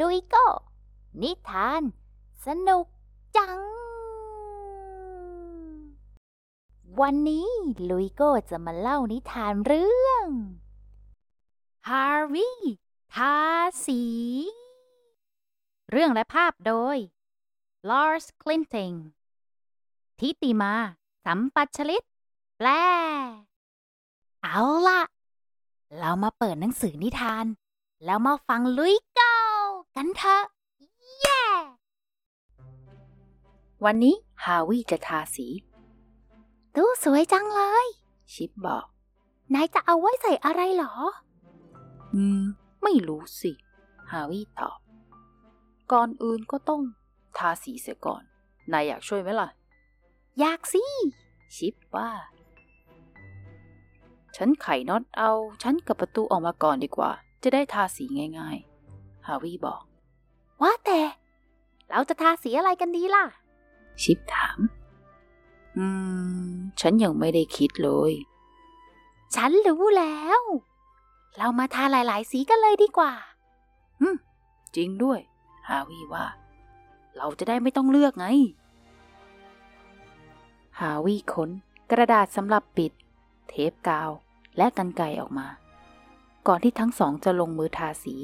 ลุยโก้นิทาน สนุกจัง วันนี้ลุยโก้จะมาเล่านิทานเรื่องฮาร์วีทาสี เรื่องและภาพโดย Lars Clinting ทิติมา สัมปัชลิต แปล เอาล่ะเรามาเปิดหนังสือนิทาน แล้วมาฟังลุยโก้ กันเถอะ เย้วันนี้ฮาวิจะทาสี ดูสวยจังเลย ชิปบอก นายจะเอาไว้ใส่อะไรเหรอ อืม ไม่รู้สิ ฮาวิตอบ ก่อนอื่นก็ต้องทาสีเสียก่อน นายอยากช่วยไหมล่ะ อยากสิ ชิปว่าฉันไขน็อตเอา ฉันกับประตูออกมาก่อนดีกว่า จะได้ทาสีง่ายๆ ฮาวิบอก ว่าแต่ เราจะทาสีอะไรกันดีล่ะ ชิปถาม อืม ฉันยังไม่ได้คิดเลย ฉันรู้แล้ว เรามาทาหลาย ๆ สีกันเลยดีกว่าจริงด้วย ฮาวิว่า เราจะได้ไม่ต้องเลือกไง ฮาวิค้นกระดาษสำหรับปิด เทปกาวและกันไกรออกมา ก่อนที่ทั้งสองจะลงมือทาสี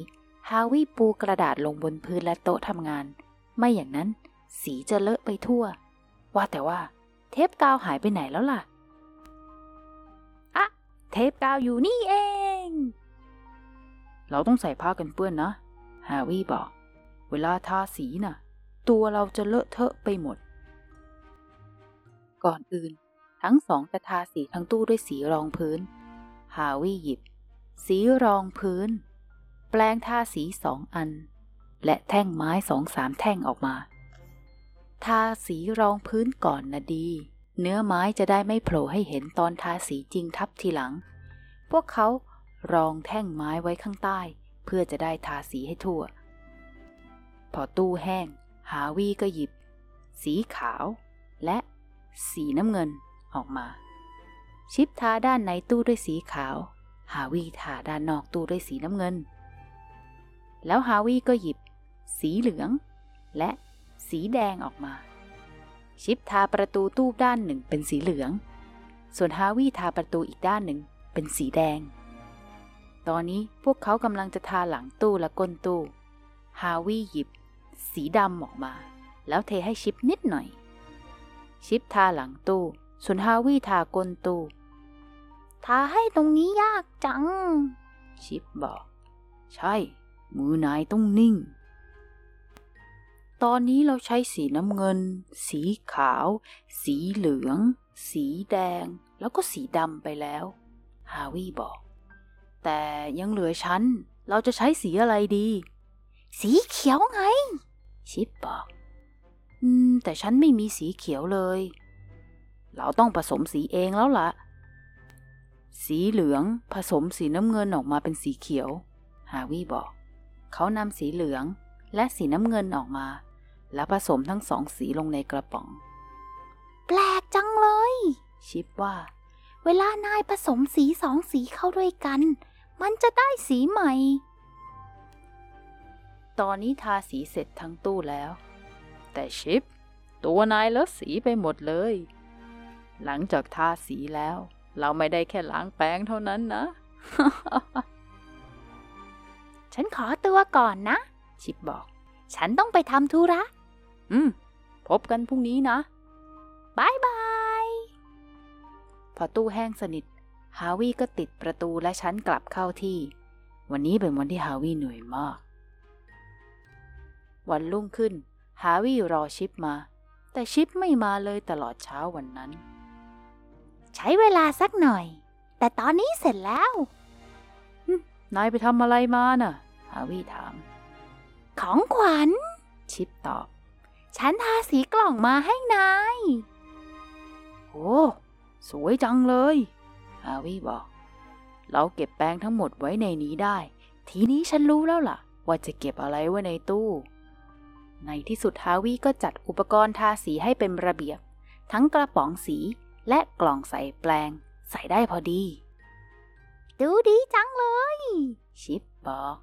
ฮาวิปูกระดาษลงบนพื้นและโต๊ะทำงาน ไม่อย่างนั้น สีจะเลอะไปทั่ว ว่าแต่ว่า เทปกาวหายไปไหนแล้วล่ะ อะเทปกาวอยู่นี่เอง เราต้องใส่ผ้ากันเปื้อนนะ ฮาวิบอก เวลาทาสีน่ะ ตัวเราจะเลอะเทอะไปหมด ก่อนอื่น ทั้งสองจะทาสีทั้งตู้ด้วยสีรองพื้น ฮาวิหยิบ สีรองพื้น แปลงทาสีสองอัน และแท่งไม้สองสามแท่งออกมา ทาสีรองพื้นก่อนนะดี เนื้อไม้จะได้ไม่โผล่ให้เห็นตอนทาสีจริงทับทีหลัง พวกเขารองแท่งไม้ไว้ข้างใต้ เพื่อจะได้ทาสีให้ทั่ว พอตู้แห้งฮาวีก็หยิบ สีขาวและสีน้ำเงินออกมา ชิปทาด้านในตู้ด้วยสีขาวฮาวีทาด้านนอกตู้ด้วยสีน้ำเงิน แล้วฮาวีก็หยิบ สีเหลือง และสีแดงออกมา ชิปทาประตูตู้ด้านหนึ่งเป็นสีเหลือง ส่วนฮาวีทาประตูอีกด้านหนึ่งเป็นสีแดง ตอนนี้พวกเขากำลังจะทาหลังตู้และก้นตู้ ฮาวิหยิบ สีดำออกมา แล้วเทให้ชิปนิดหน่อย ชิปทาหลังตู้ ส่วนฮาวิทาก้นตู้ ทาให้ตรงนี้ยากจัง ชิปบอก ใช่ มือนายต้องนิ่ง ตอนนี้เราใช้สีน้ำเงิน สีขาว สีเหลือง สีแดง แล้วก็สีดำไปแล้ว ฮาวิบอก แต่ยังเหลือฉัน เราจะใช้สีอะไรดี สีเขียวไง ชิปบอก อืม แต่ฉันไม่มีสีเขียวเลย เราต้องผสมสีเองแล้วละ่ะสีเหลืองผสมสีน้ำเงินออกมาเป็นสีเขียว ฮาวิบอก เขานำสีเหลืองและสีน้ำเงินออกมา แล้วผสมทั้งสองสีลงในกระป๋อง แปลกจังเลย ชิปว่า เวลานายผสมสีสองสีเข้าด้วยกัน มันจะได้สีใหม่ ตอนนี้ทาสีเสร็จทั้งตู้แล้ว แต่ชิป ตัวนายเลอะสีไปหมดเลย หลังจากทาสีแล้ว เราไม่ได้แค่ล้างแป้งเท่านั้นนะ ฉันขอตัวก่อนนะ ชิปบอก ฉันต้องไปทำธุระ อืม พบกันพรุ่งนี้นะบายบาย พอตู้แห้งสนิท ฮาวิก็ติดประตูและชั้นกลับเข้าที่ วันนี้เป็นวันที่ฮาวิเหนื่อยมาก วันรุ่งขึ้น ฮาวิรอชิปมา แต่ชิปไม่มาเลยตลอดเช้าวันนั้น ใช้เวลาสักหน่อย แต่ตอนนี้เสร็จแล้ว นายไปทำอะไรมาน่ะ ฮาวิถาม ของขวัญ ชิปตอบ ฉันทาสีกล่องมาให้นาย โอ้ สวยจังเลย ฮาวิบอก เราเก็บแป้งทั้งหมดไว้ในนี้ได้ ทีนี้ฉันรู้แล้วล่ะ ว่าจะเก็บอะไรไว้ในตู้ ในที่สุดฮาวิก็จัดอุปกรณ์ทาสีให้เป็นระเบียบ ทั้งกระป๋องสีและกล่องใส่แปลง ใส่ได้พอดี ดูดีจังเลยชิปบอก